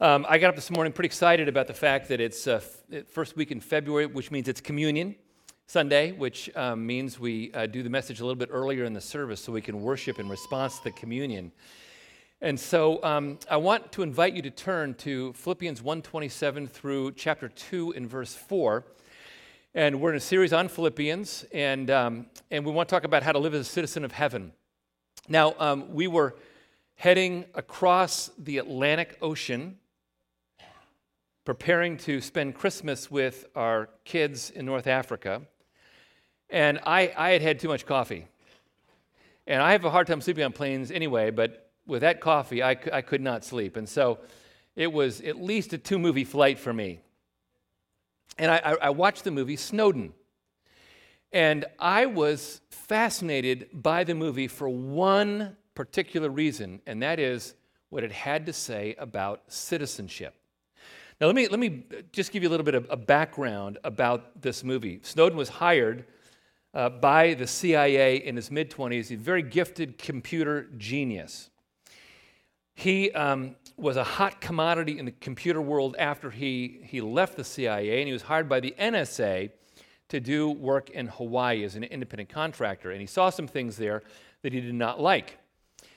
Um, I got up this morning pretty excited about the fact that it's uh, f- first week in February, which means it's communion Sunday, which um, means we uh, do the message a little bit earlier in the service so we can worship in response to the communion. And so um, I want to invite you to turn to Philippians 1:27 through chapter 2 and verse 4. And we're in a series on Philippians, and, um, and we want to talk about how to live as a citizen of heaven. Now, um, we were heading across the Atlantic Ocean, preparing to spend Christmas with our kids in North Africa. And I, I had had too much coffee. And I have a hard time sleeping on planes anyway, but with that coffee, I, I could not sleep. And so it was at least a two movie flight for me. And I, I watched the movie Snowden. And I was fascinated by the movie for one particular reason, and that is what it had to say about citizenship. Now, let me, let me just give you a little bit of a background about this movie. Snowden was hired uh, by the CIA in his mid 20s. He's a very gifted computer genius. He um, was a hot commodity in the computer world after he, he left the CIA, and he was hired by the NSA to do work in Hawaii as an independent contractor. And he saw some things there that he did not like.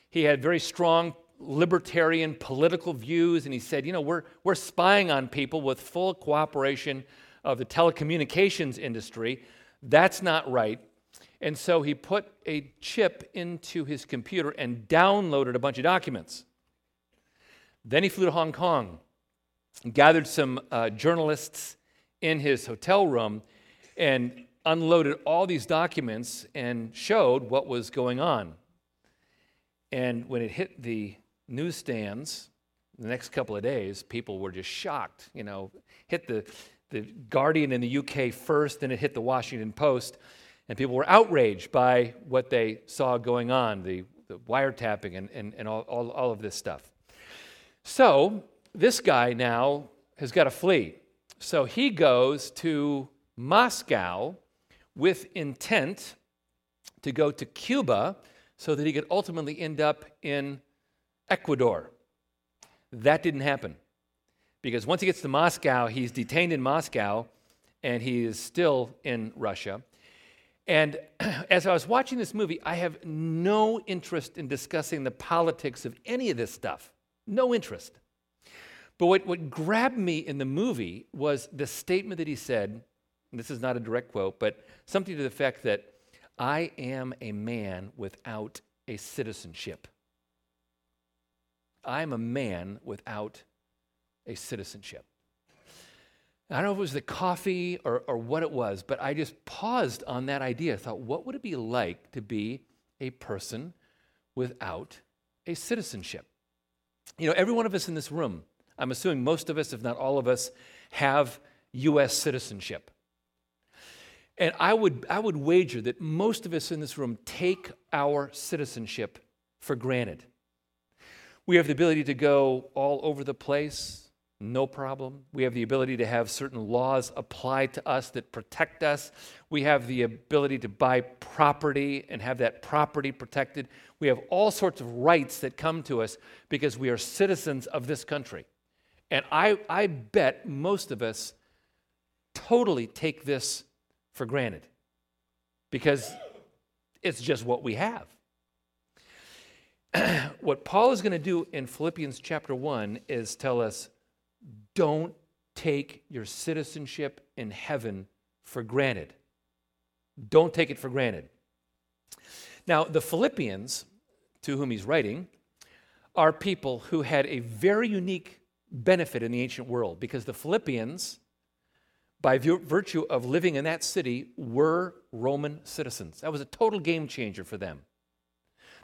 He had very strong libertarian political views, and he said, You know, we're, we're spying on people with full cooperation of the telecommunications industry. That's not right. And so he put a chip into his computer and downloaded a bunch of documents. Then he flew to Hong Kong, gathered some uh, journalists in his hotel room, and unloaded all these documents and showed what was going on. And when it hit the newsstands the next couple of days, people were just shocked. You know, hit the, the Guardian in the UK first, then it hit the Washington Post, and people were outraged by what they saw going on the, the wiretapping and, and, and all, all, all of this stuff. So this guy now has got to flee. So he goes to Moscow with intent to go to Cuba so that he could ultimately end up in Ecuador. That didn't happen because once he gets to Moscow, he's detained in Moscow and he is still in Russia. And as I was watching this movie, I have no interest in discussing the politics of any of this stuff. No interest. But what, what grabbed me in the movie was the statement that he said, this is not a direct quote, but something to the effect that I am a man without a citizenship. I'm a man without a citizenship. I don't know if it was the coffee or, or what it was, but I just paused on that idea. I thought, what would it be like to be a person without a citizenship? You know, every one of us in this room, I'm assuming most of us, if not all of us, have U.S. citizenship. And I would, I would wager that most of us in this room take our citizenship for granted. We have the ability to go all over the place, no problem. We have the ability to have certain laws applied to us that protect us. We have the ability to buy property and have that property protected. We have all sorts of rights that come to us because we are citizens of this country. And I, I bet most of us totally take this for granted because it's just what we have. what Paul is going to do in Philippians chapter 1 is tell us don't take your citizenship in heaven for granted. Don't take it for granted. Now, the Philippians, to whom he's writing, are people who had a very unique benefit in the ancient world because the Philippians, by virtue of living in that city, were Roman citizens. That was a total game changer for them.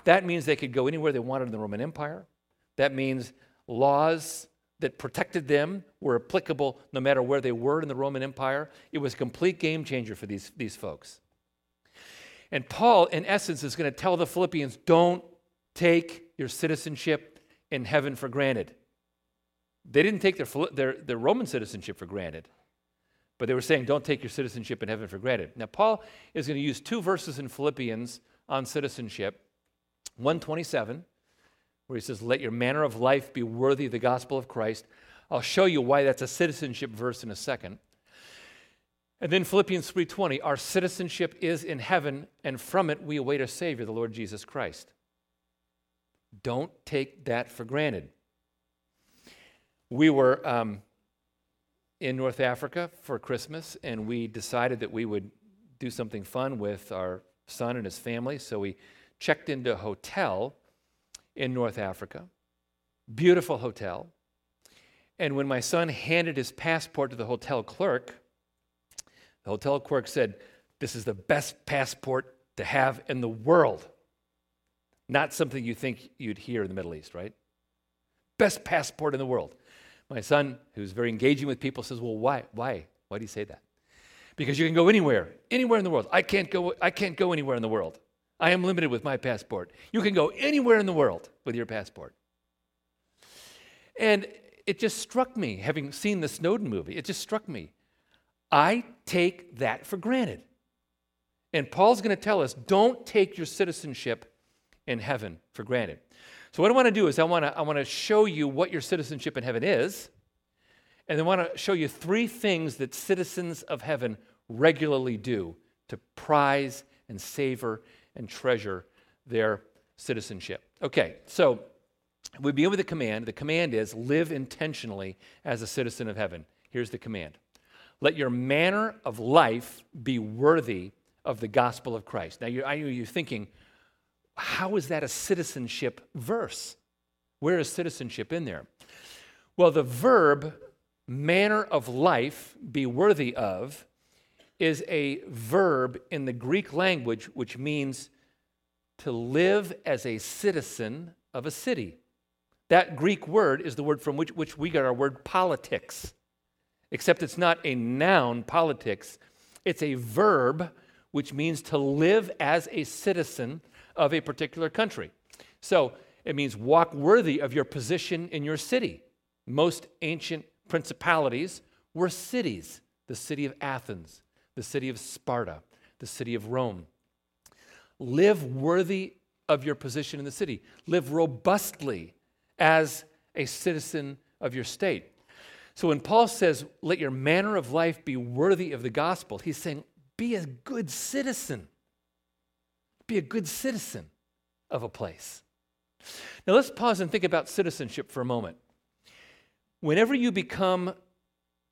That means they could go anywhere they wanted in the Roman Empire. That means laws that protected them were applicable no matter where they were in the Roman Empire. It was a complete game changer for these, these folks. And Paul, in essence, is going to tell the Philippians don't take your citizenship in heaven for granted. They didn't take their, their, their Roman citizenship for granted, but they were saying don't take your citizenship in heaven for granted. Now, Paul is going to use two verses in Philippians on citizenship 127 where he says, Let your manner of life be worthy of the gospel of Christ. I'll show you why that's a citizenship verse in a second. And then Philippians 3:20, our citizenship is in heaven and from it we await a savior, the Lord Jesus Christ. Don't take that for granted. We were um, in North Africa for Christmas, and we decided that we would do something fun with our son and his family. So we checked into a hotel in North Africa, beautiful hotel. And when my son handed his passport to the hotel clerk, the hotel clerk said, This is the best passport to have in the world. Not something you think you'd hear in the Middle East, right? Best passport in the world. My son, who's very engaging with people, says, Well, why? Why? Why do you say that? Because you can go anywhere, anywhere in the world. I can't go, I can't go anywhere in the world. I am limited with my passport. You can go anywhere in the world with your passport. And it just struck me, having seen the Snowden movie, it just struck me. I take that for granted. And Paul's going to tell us don't take your citizenship in heaven for granted. So, what I want to do is, I want to, I want to show you what your citizenship in heaven is, and I want to show you three things that citizens of heaven regularly do to prize and savor and treasure their citizenship. Okay, so we begin with the command. The command is live intentionally as a citizen of heaven. Here's the command Let your manner of life be worthy of the gospel of Christ. Now, you're, I know you're thinking, how is that a citizenship verse? Where is citizenship in there? Well, the verb manner of life, be worthy of, is a verb in the Greek language which means to live as a citizen of a city. That Greek word is the word from which, which we got our word politics, except it's not a noun, politics. It's a verb which means to live as a citizen of a particular country. So it means walk worthy of your position in your city. Most ancient principalities were cities the city of Athens, the city of Sparta, the city of Rome. Live worthy of your position in the city, live robustly as a citizen of your state. So when Paul says, let your manner of life be worthy of the gospel, he's saying, be a good citizen be a good citizen of a place. Now let's pause and think about citizenship for a moment. Whenever you become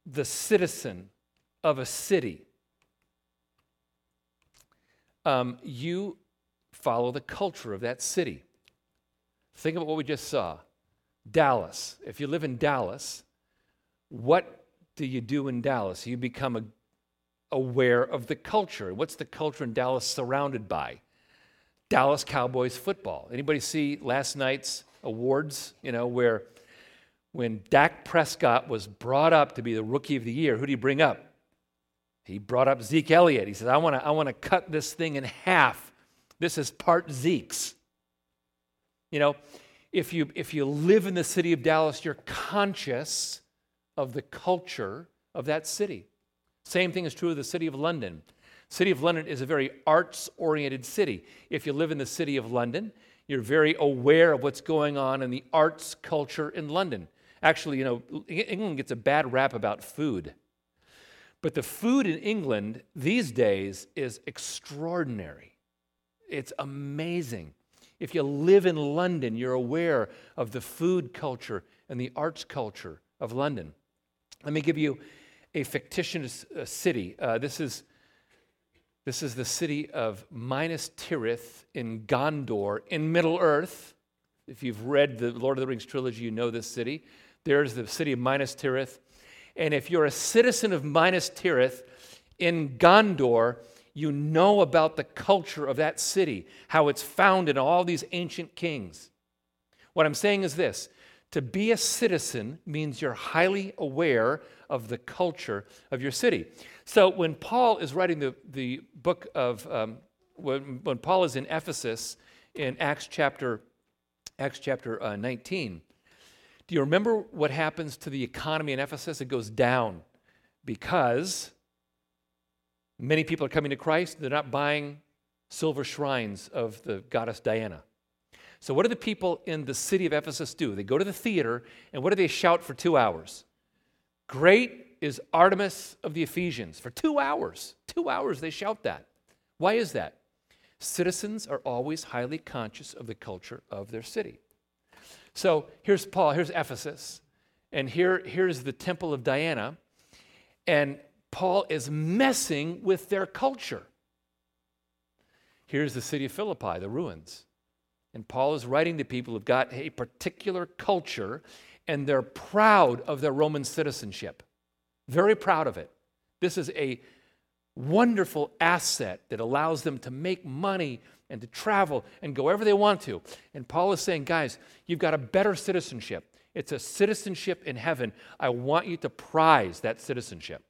the citizen of a city, um, you follow the culture of that city. Think about what we just saw. Dallas. If you live in Dallas, what do you do in Dallas? You become a, aware of the culture. What's the culture in Dallas surrounded by? Dallas Cowboys football. Anybody see last night's awards, you know, where when Dak Prescott was brought up to be the rookie of the year, who did he bring up? He brought up Zeke Elliott. He says, I want to I wanna cut this thing in half. This is part Zeke's. You know, if you, if you live in the city of Dallas, you're conscious of the culture of that city. Same thing is true of the city of London. City of London is a very arts oriented city. If you live in the city of London, you're very aware of what's going on in the arts culture in London. Actually, you know, England gets a bad rap about food. But the food in England these days is extraordinary. It's amazing. If you live in London, you're aware of the food culture and the arts culture of London. Let me give you a fictitious uh, city. Uh, this is this is the city of Minas Tirith in Gondor in Middle Earth. If you've read the Lord of the Rings trilogy, you know this city. There's the city of Minas Tirith. And if you're a citizen of Minas Tirith in Gondor, you know about the culture of that city, how it's found in all these ancient kings. What I'm saying is this to be a citizen means you're highly aware of the culture of your city. So when Paul is writing the, the book of, um, when, when Paul is in Ephesus in Acts chapter, Acts chapter uh, 19, do you remember what happens to the economy in Ephesus? It goes down because many people are coming to Christ. They're not buying silver shrines of the goddess Diana. So, what do the people in the city of Ephesus do? They go to the theater, and what do they shout for two hours? Great is Artemis of the Ephesians. For two hours, two hours they shout that. Why is that? Citizens are always highly conscious of the culture of their city. So here's Paul, here's Ephesus, and here, here's the temple of Diana, and Paul is messing with their culture. Here's the city of Philippi, the ruins. And Paul is writing to people who've got a particular culture and they're proud of their Roman citizenship. Very proud of it. This is a wonderful asset that allows them to make money and to travel and go wherever they want to. And Paul is saying, guys, you've got a better citizenship. It's a citizenship in heaven. I want you to prize that citizenship.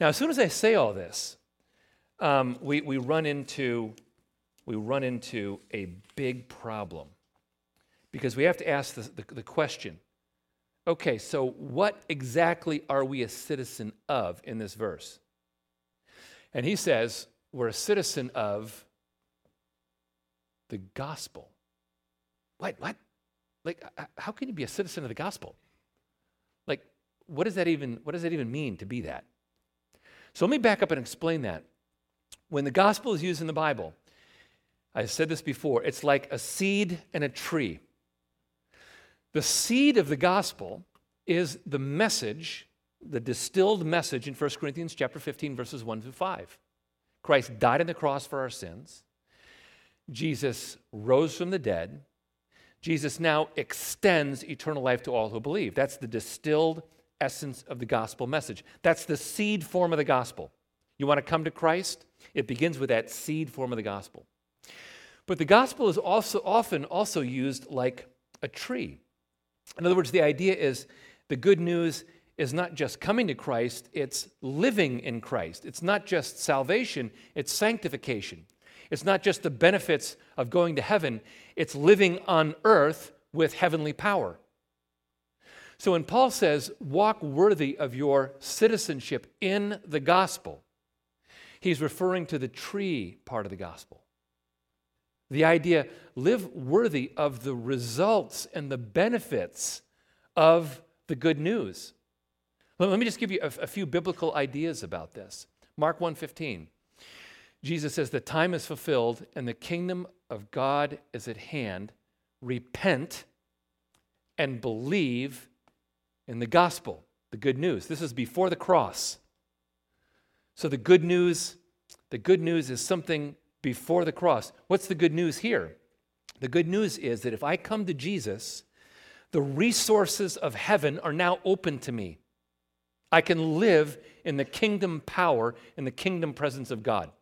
Now, as soon as I say all this, um, we, we, run into, we run into a big problem because we have to ask the, the, the question okay, so what exactly are we a citizen of in this verse? And he says, we're a citizen of the gospel. What? What? Like, how can you be a citizen of the gospel? Like, what does that even, what does that even mean to be that? So let me back up and explain that. When the gospel is used in the Bible, I said this before, it's like a seed and a tree. The seed of the gospel is the message, the distilled message in 1 Corinthians chapter 15 verses 1 through 5. Christ died on the cross for our sins. Jesus rose from the dead. Jesus now extends eternal life to all who believe. That's the distilled essence of the gospel message. That's the seed form of the gospel. You want to come to Christ? It begins with that seed form of the gospel. But the gospel is also often also used like a tree. In other words, the idea is the good news is not just coming to Christ, it's living in Christ. It's not just salvation, it's sanctification. It's not just the benefits of going to heaven, it's living on earth with heavenly power. So when Paul says, walk worthy of your citizenship in the gospel, he's referring to the tree part of the gospel. The idea, live worthy of the results and the benefits of the good news. Let me just give you a, a few biblical ideas about this. Mark 1:15. Jesus says, The time is fulfilled and the kingdom of God is at hand. Repent and believe in the gospel, the good news. This is before the cross. So the good news, the good news is something before the cross. What's the good news here? The good news is that if I come to Jesus, the resources of heaven are now open to me. I can live in the kingdom power, in the kingdom presence of God.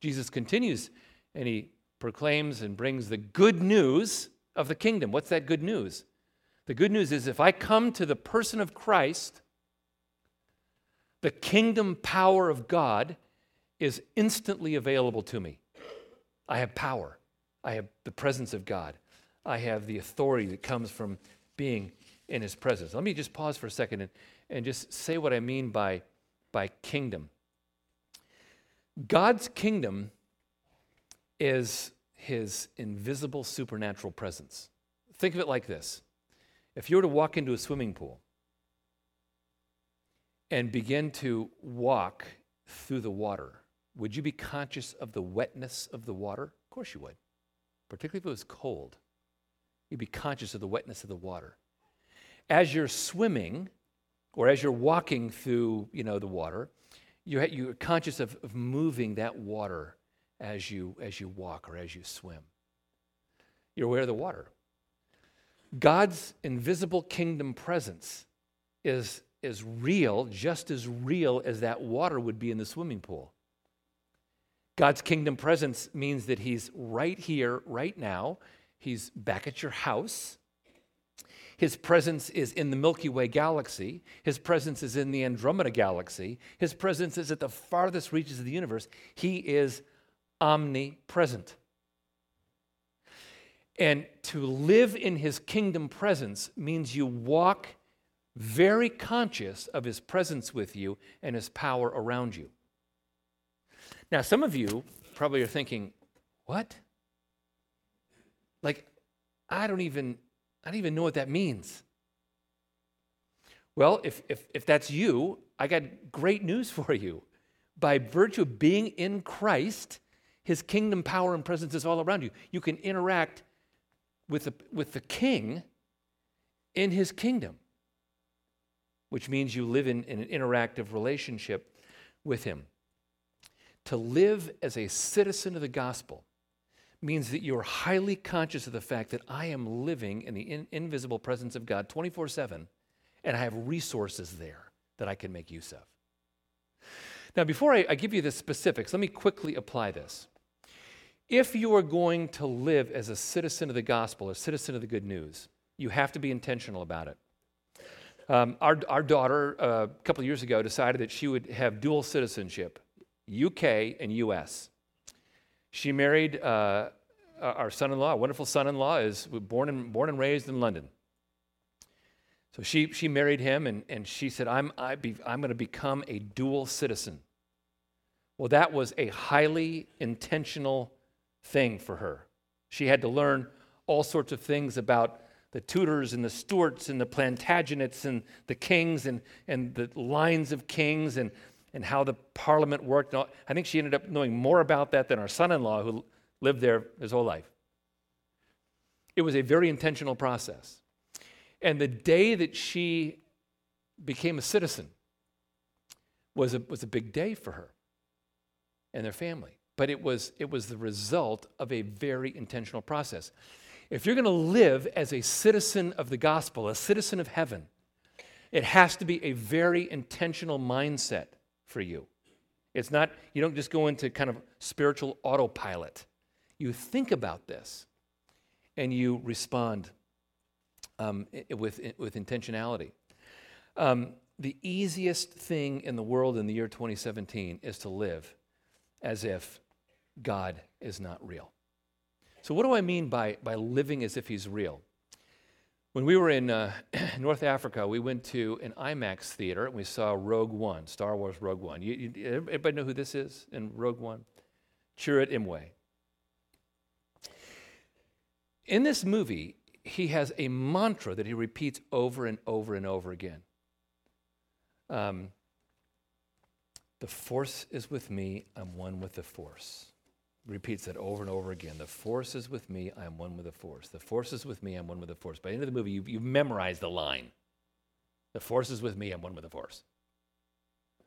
Jesus continues and he proclaims and brings the good news of the kingdom. What's that good news? The good news is if I come to the person of Christ, the kingdom power of God is instantly available to me. I have power, I have the presence of God, I have the authority that comes from being in his presence. Let me just pause for a second and, and just say what I mean by, by kingdom. God's kingdom is his invisible supernatural presence. Think of it like this if you were to walk into a swimming pool and begin to walk through the water, would you be conscious of the wetness of the water? Of course you would, particularly if it was cold. You'd be conscious of the wetness of the water. As you're swimming, or as you're walking through, you know, the water, you're, you're conscious of, of moving that water as you, as you walk or as you swim. You're aware of the water. God's invisible kingdom presence is, is real, just as real as that water would be in the swimming pool. God's kingdom presence means that He's right here, right now. He's back at your house. His presence is in the Milky Way galaxy. His presence is in the Andromeda galaxy. His presence is at the farthest reaches of the universe. He is omnipresent. And to live in his kingdom presence means you walk very conscious of his presence with you and his power around you. Now, some of you probably are thinking, what? Like, I don't even, I don't even know what that means. Well, if, if, if that's you, I got great news for you. By virtue of being in Christ, his kingdom power and presence is all around you. You can interact with the, with the king in his kingdom, which means you live in, in an interactive relationship with him. To live as a citizen of the gospel means that you're highly conscious of the fact that I am living in the in, invisible presence of God 24 7, and I have resources there that I can make use of. Now, before I, I give you the specifics, let me quickly apply this. If you are going to live as a citizen of the gospel, a citizen of the good news, you have to be intentional about it. Um, our, our daughter, uh, a couple of years ago, decided that she would have dual citizenship UK and US. She married uh, our son in law, a wonderful son in law, is born and, born and raised in London. So she, she married him, and, and she said, I'm, be, I'm going to become a dual citizen. Well, that was a highly intentional thing for her. She had to learn all sorts of things about the Tudors and the Stuarts and the Plantagenets and the kings and, and the lines of kings and, and how the parliament worked. I think she ended up knowing more about that than our son in law, who lived there his whole life. It was a very intentional process. And the day that she became a citizen was a, was a big day for her and their family. But it was, it was the result of a very intentional process. If you're going to live as a citizen of the gospel, a citizen of heaven, it has to be a very intentional mindset for you. It's not, you don't just go into kind of spiritual autopilot. You think about this and you respond um, with, with intentionality. Um, the easiest thing in the world in the year 2017 is to live as if God is not real. So, what do I mean by, by living as if He's real? When we were in uh, North Africa, we went to an IMAX theater and we saw Rogue One, Star Wars Rogue One. You, you, everybody know who this is in Rogue One? Chirrut Imwe. In this movie, he has a mantra that he repeats over and over and over again. Um, the force is with me, I'm one with the force. Repeats that over and over again. The force is with me, I am one with the force. The force is with me, I'm one with the force. By the end of the movie, you, you memorize the line. The force is with me, I'm one with the force.